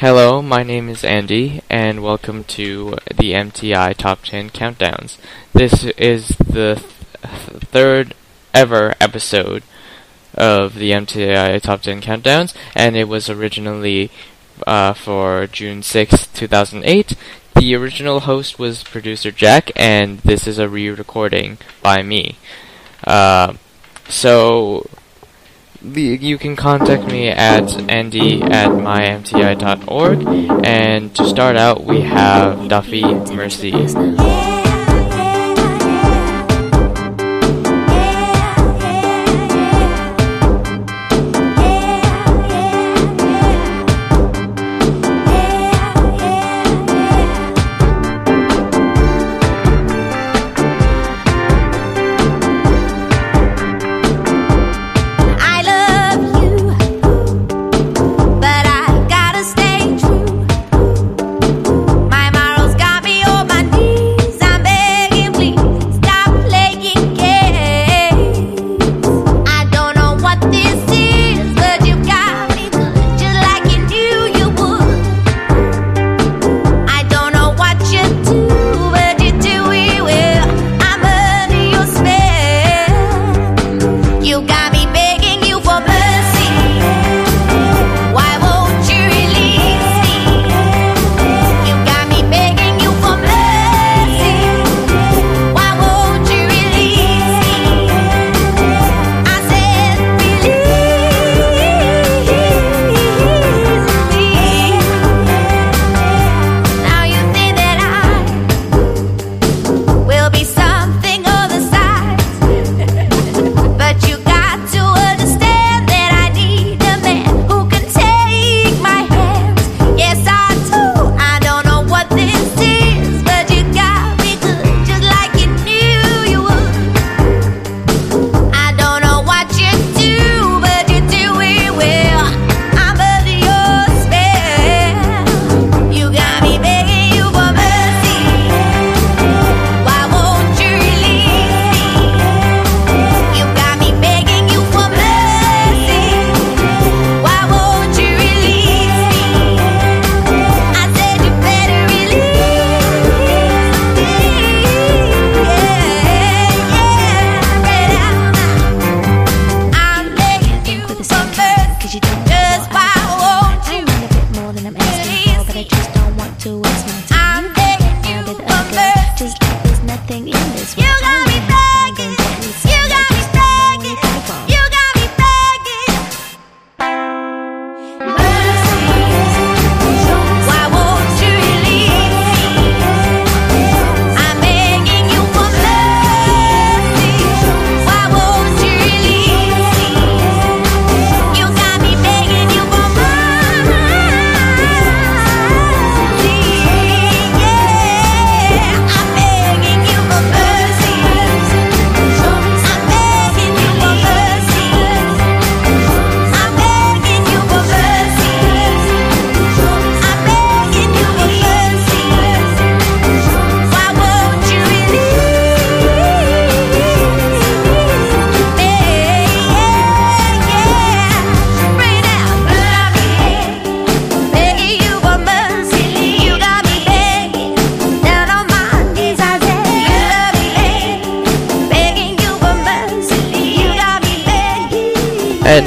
Hello, my name is Andy, and welcome to the MTI Top 10 Countdowns. This is the th- third ever episode of the MTI Top 10 Countdowns, and it was originally uh, for June 6, 2008. The original host was producer Jack, and this is a re recording by me. Uh, so, you can contact me at andy at mymti.org. And to start out, we have Duffy Mercy.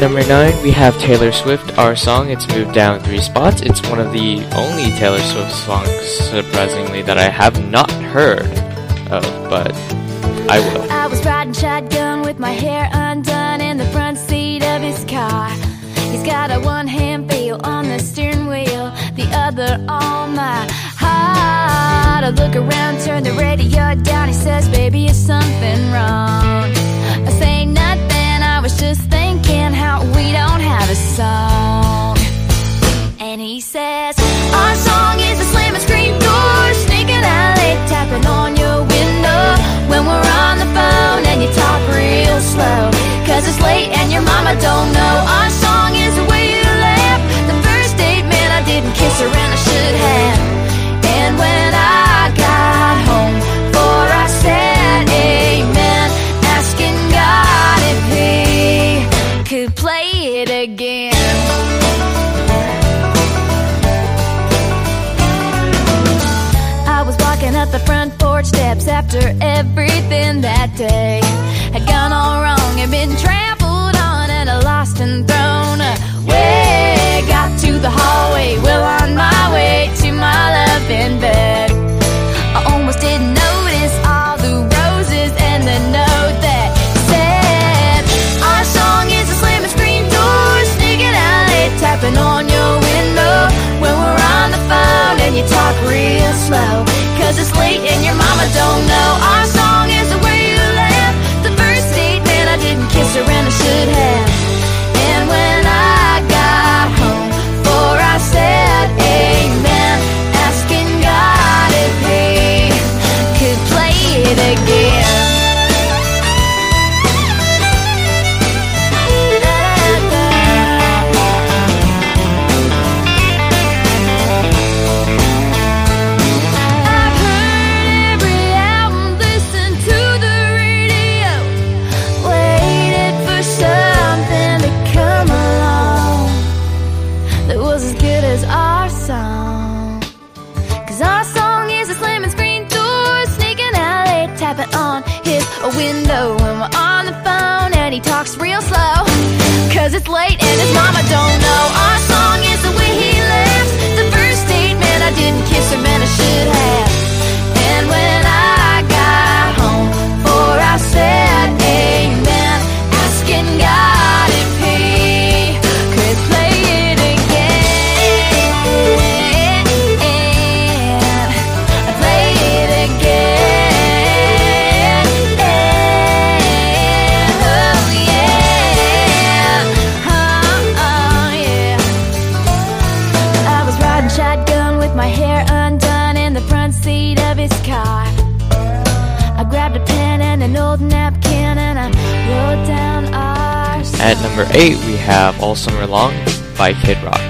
Number 9, we have Taylor Swift, Our Song. It's moved down three spots. It's one of the only Taylor Swift songs, surprisingly, that I have not heard of, but I will. I was riding shotgun with my hair undone in the front seat of his car. He's got a one hand feel on the steering wheel, the other on my heart. I look around, turn the radio down. He says, Baby, is something wrong? I say nothing, I was just thinking song. And he says, Our song is a slam and scream door, sneaking out late, tapping on your window when we're on the phone and you talk real slow. Cause it's late and your mama don't know. Our after everything that day had gone all wrong and been trampled on and lost and thrown away. Got to the hallway, well on my way to my loving bed. I almost didn't notice all the roses and the note that said, Our song is a slamming screen door, sneaking out late, tapping on your window when we're on the phone and you talk real slow. Cause it's late and your mama don't know our song. number 8, we have All Summer Long by Kid Rock.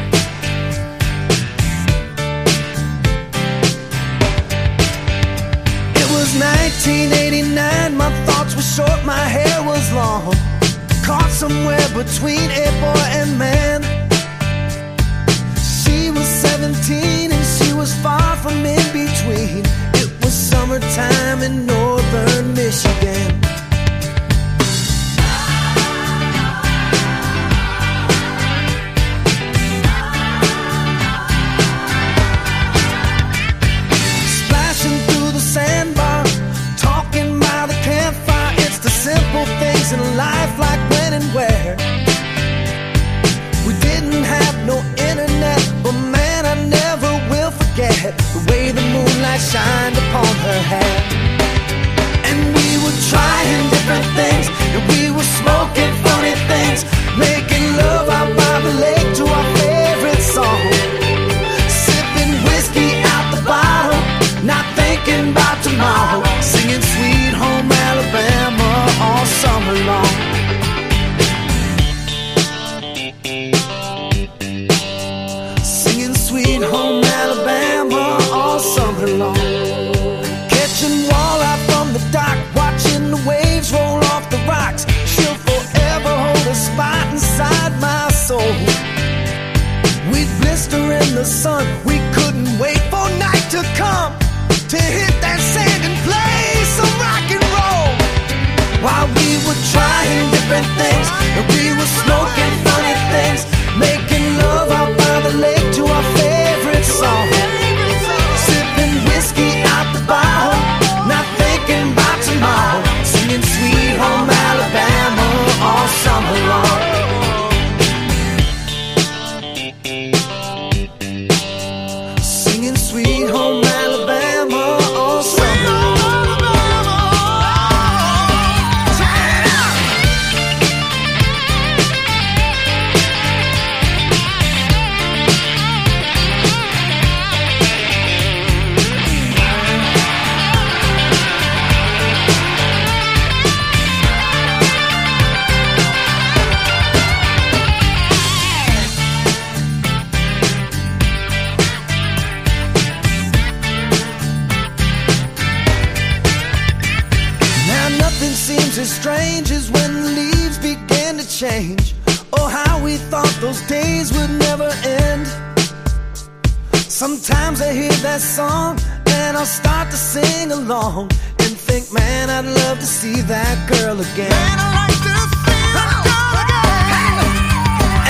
think, man, I'd love to see that girl again. Man, I like to feel that girl again.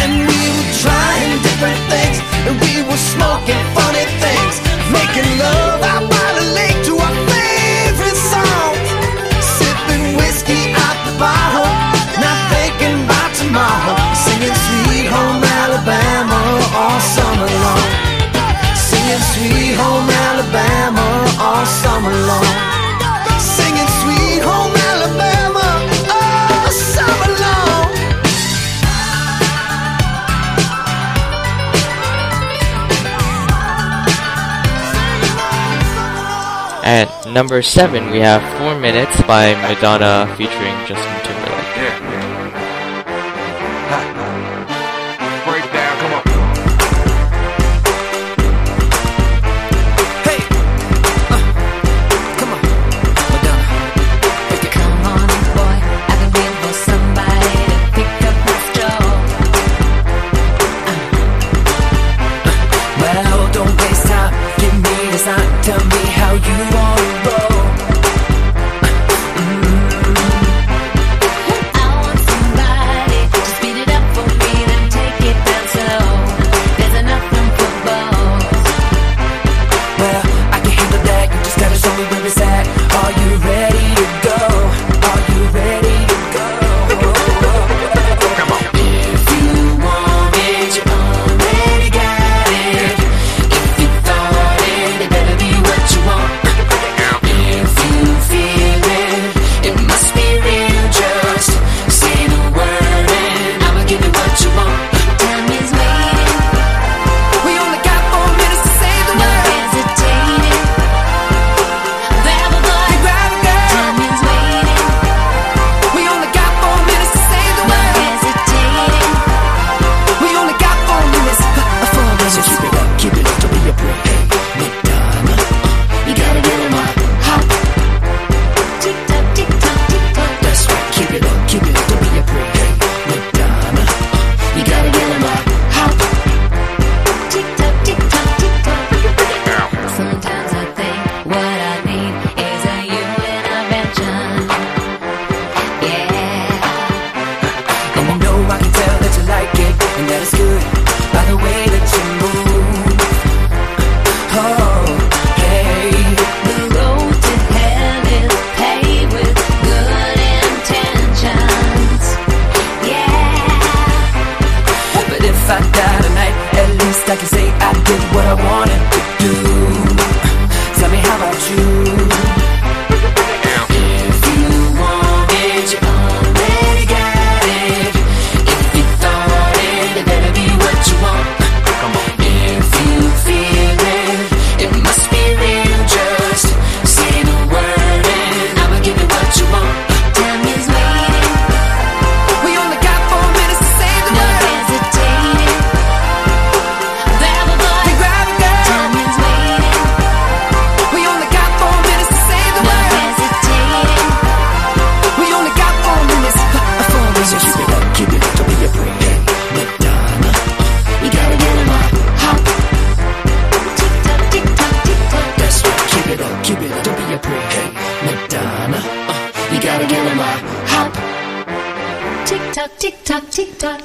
And we were trying different things, and we were smoking funny things, making love out by the lake to our favorite song, sipping whiskey out the bottle, not thinking about tomorrow, singing Sweet Home Alabama all summer long, singing Sweet Home Alabama all summer long. At number 7, we have 4 Minutes by Madonna featuring Justin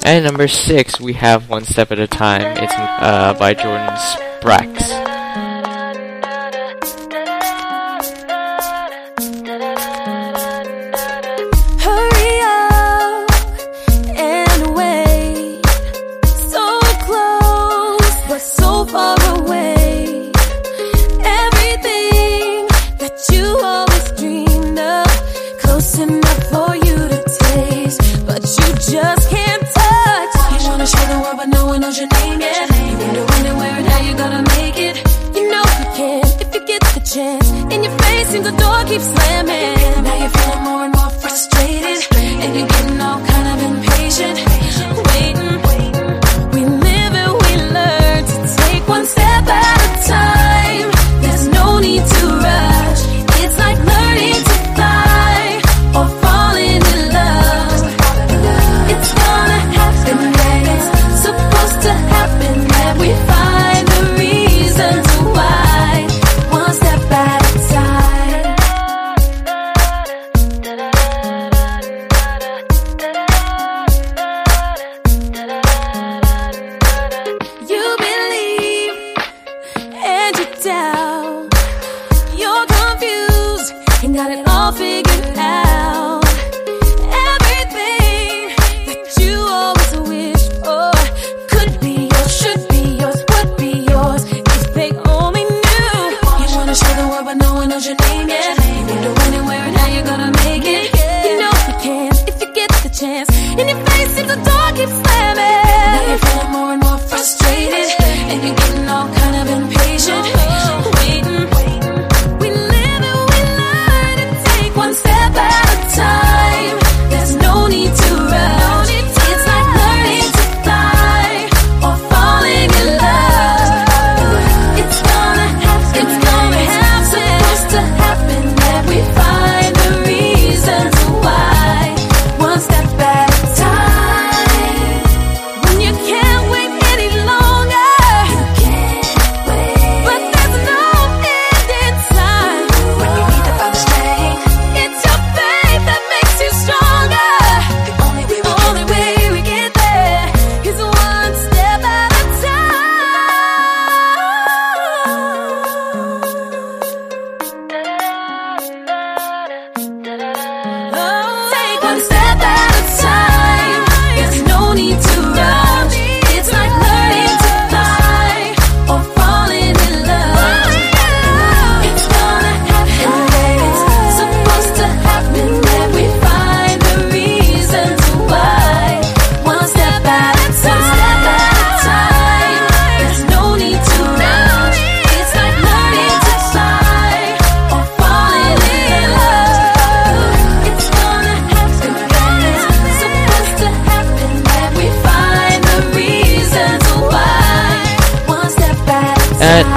And number six, we have One Step at a Time. It's uh, by Jordin Sparks. same the door keeps slamming. Now you're feeling more and more frustrated, and you're getting all kind of impatient, waiting. We live and we learn to take one step at a time.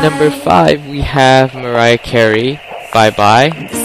number five, we have Mariah Carey, Bye Bye.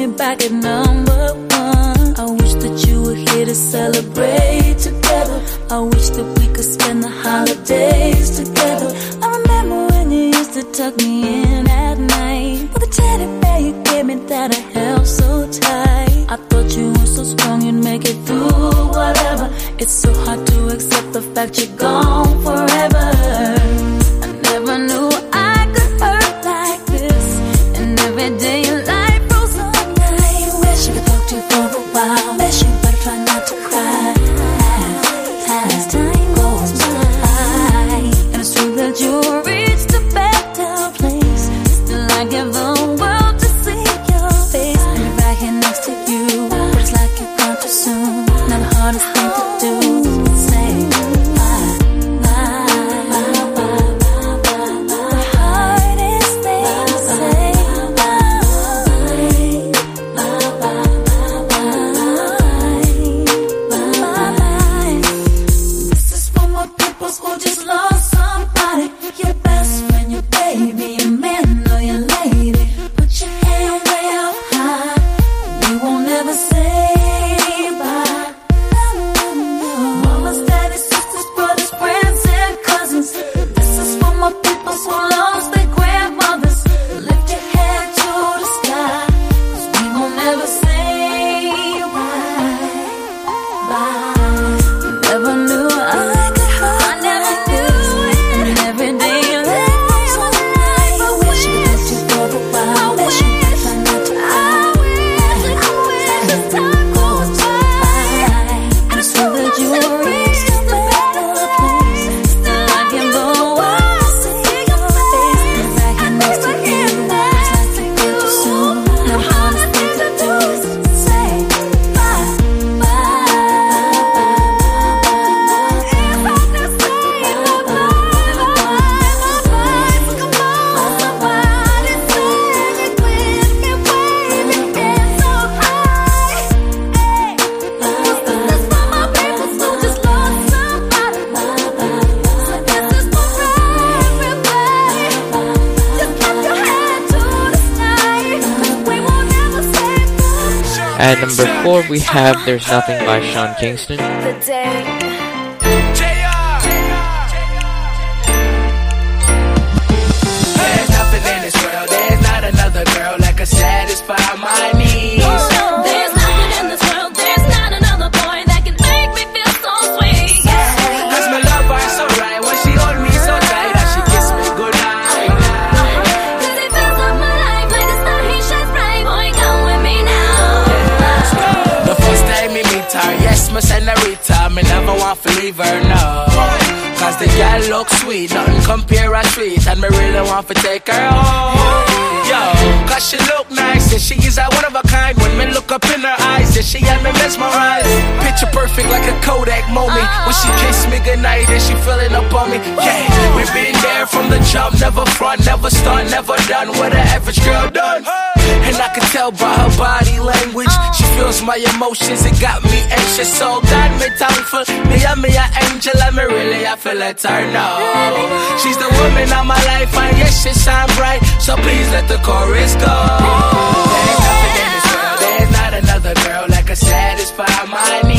me back at number one. I wish that you were here to celebrate together. I wish that we could spend the holidays together. I remember when you used to tuck me in at night. But the teddy bear you gave me that I held so tight. I thought you were so strong you'd make it through whatever. It's so hard to accept the fact you're gone forever. apples just love. At number four, we have There's Nothing by Sean Kingston. Girl look sweet, nothing compare her sweet, and me really want to take her home. Yo, cause she look nice, and she is a one of a kind. When me look up in her eyes, and she had me mesmerized. Picture perfect like a Kodak moment. When she kissed me goodnight, and she feeling up on me. Yeah, we been there from the jump, never front, never stunt, never done what an average girl done. And I can tell by her body language, she feels my emotions, it got me anxious. So God me thankful, me and me an angel, and me really I feel let her know. She's the woman of my life, and yes, she shine bright. So please let the chorus go. There's nothing in this world, there's not another girl that can satisfy my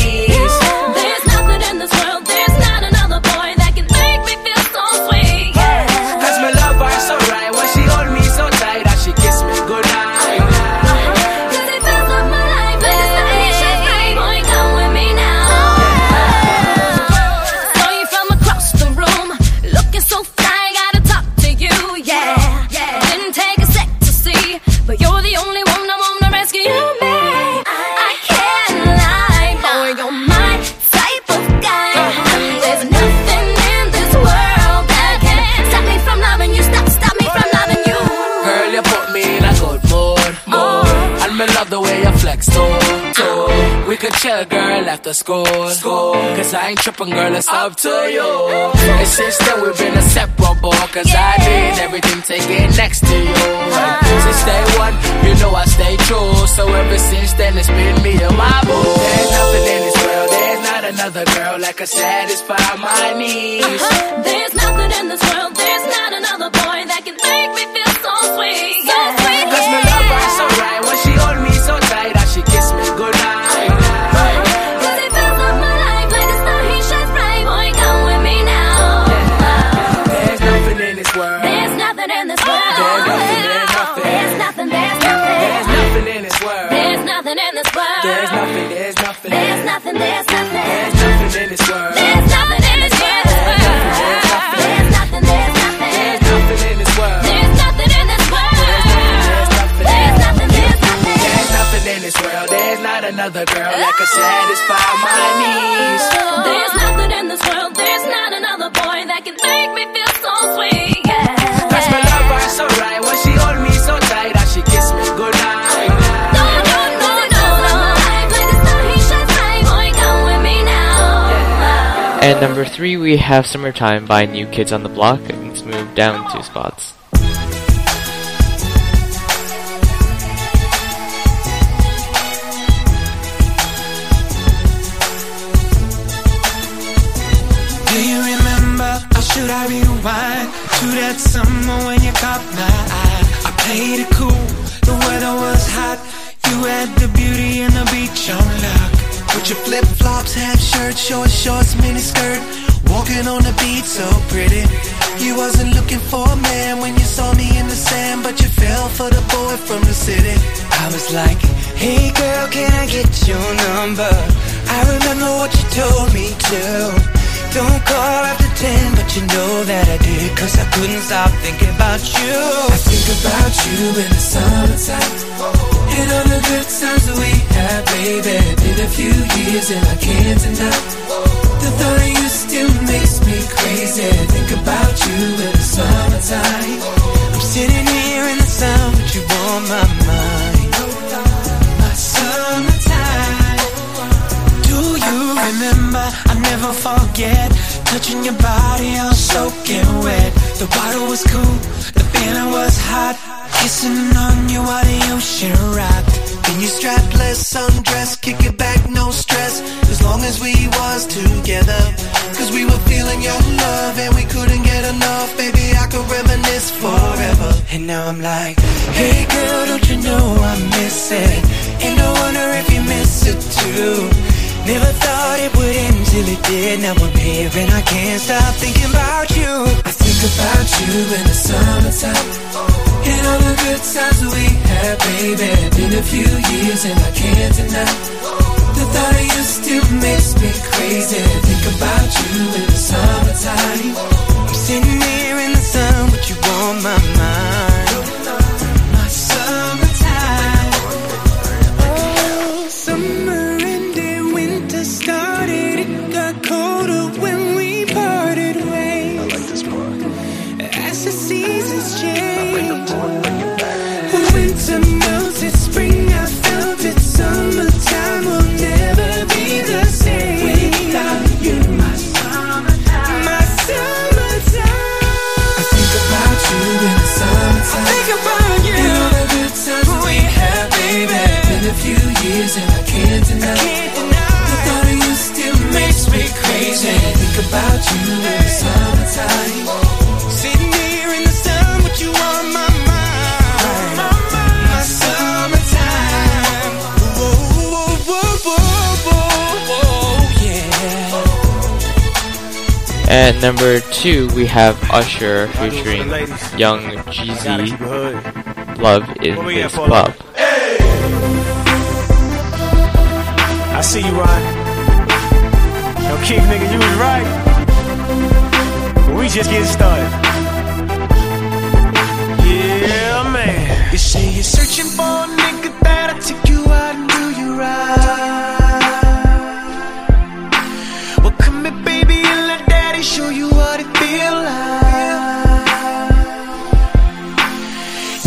me love the way you flex, too, too. We could chill, girl, after school, school. Cause I ain't tripping, girl, it's up to you. And since then, we've been inseparable. Cause I did everything taken next to you. And since day one, you know I stay true. So ever since then, it's been me and my boo. There's nothing in this world, there's not another girl that can satisfy my needs. Uh-huh. There's nothing in this world, there's not another boy that can make me feel so sweet. So sweet. There's nothing, there's nothing. In this world. There's nothing in this world. There's nothing, there's nothing. There's nothing in this world. There's nothing in this world. There's nothing, there's nothing. There's nothing in this world. There's not another girl that can satisfy And number three, we have Summertime by New Kids on the Block. Let's move down two spots. Do you remember, or should I rewind to that summer when you caught my eye? I played it cool, the weather was hot. You had the beauty and the beach on lock. With your flip flops, half shirt, short shorts, mini skirt. Walking on the beach so pretty. You wasn't looking for a man when you saw me in the sand, but you fell for the boy from the city. I was like, hey girl, can I get your number? I remember what you told me to. Don't call after 10, but you know that I did, cause I couldn't stop thinking about you. I think about you in the summertime. And all the good times that we had, baby. Been a few years and I can't deny. The thought of you still makes me crazy. Think about you in the summertime. I'm sitting here in the sun, but you on my mind. My summertime. Do you remember? I never forget touching your body, all soaking wet. The water was cool, the feeling was hot. Kissing on you while the ocean rock In your strapless sundress Kick it back, no stress. As long as we was together. Cause we were feeling your love And we couldn't get enough. Baby, I could reminisce forever. And now I'm like Hey girl, don't you know I miss it? And I wonder if you miss it too. Never thought it would end till it did. Now I'm here and I can't stop thinking about you. Think about you in the summertime. And all the good times we had, baby. Been a few years and I can't deny. The thought of you still makes me crazy. Think about At number two, we have Usher featuring Young Jeezy. Love in This Club. Hey! I see you, Ron. Yo, Keith, nigga, you was right. But we just getting started. Yeah, man. You say you're searching for me. show you what it feel like.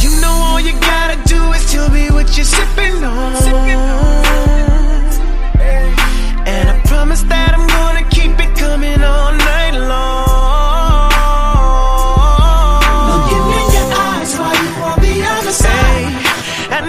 You know all you gotta do is tell me what you're sipping on. And I promise that I'm gonna keep it coming all night long. In your eyes while you on the other side. And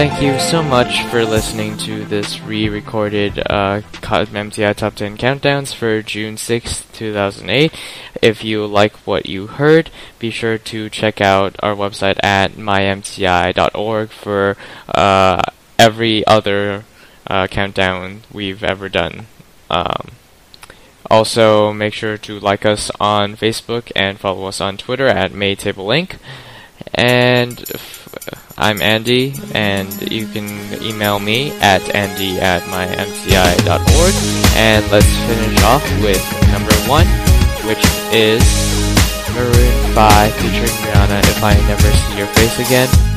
Thank you so much for listening to this re-recorded uh, MTI Top 10 Countdowns for June 6, 2008. If you like what you heard, be sure to check out our website at mymti.org for uh, every other uh, countdown we've ever done. Um, also, make sure to like us on Facebook and follow us on Twitter at MayTableLink. And f- I'm Andy, and you can email me at andy at mymti.org. And let's finish off with number one, which is Maroon 5 featuring Rihanna, If I Never See Your Face Again.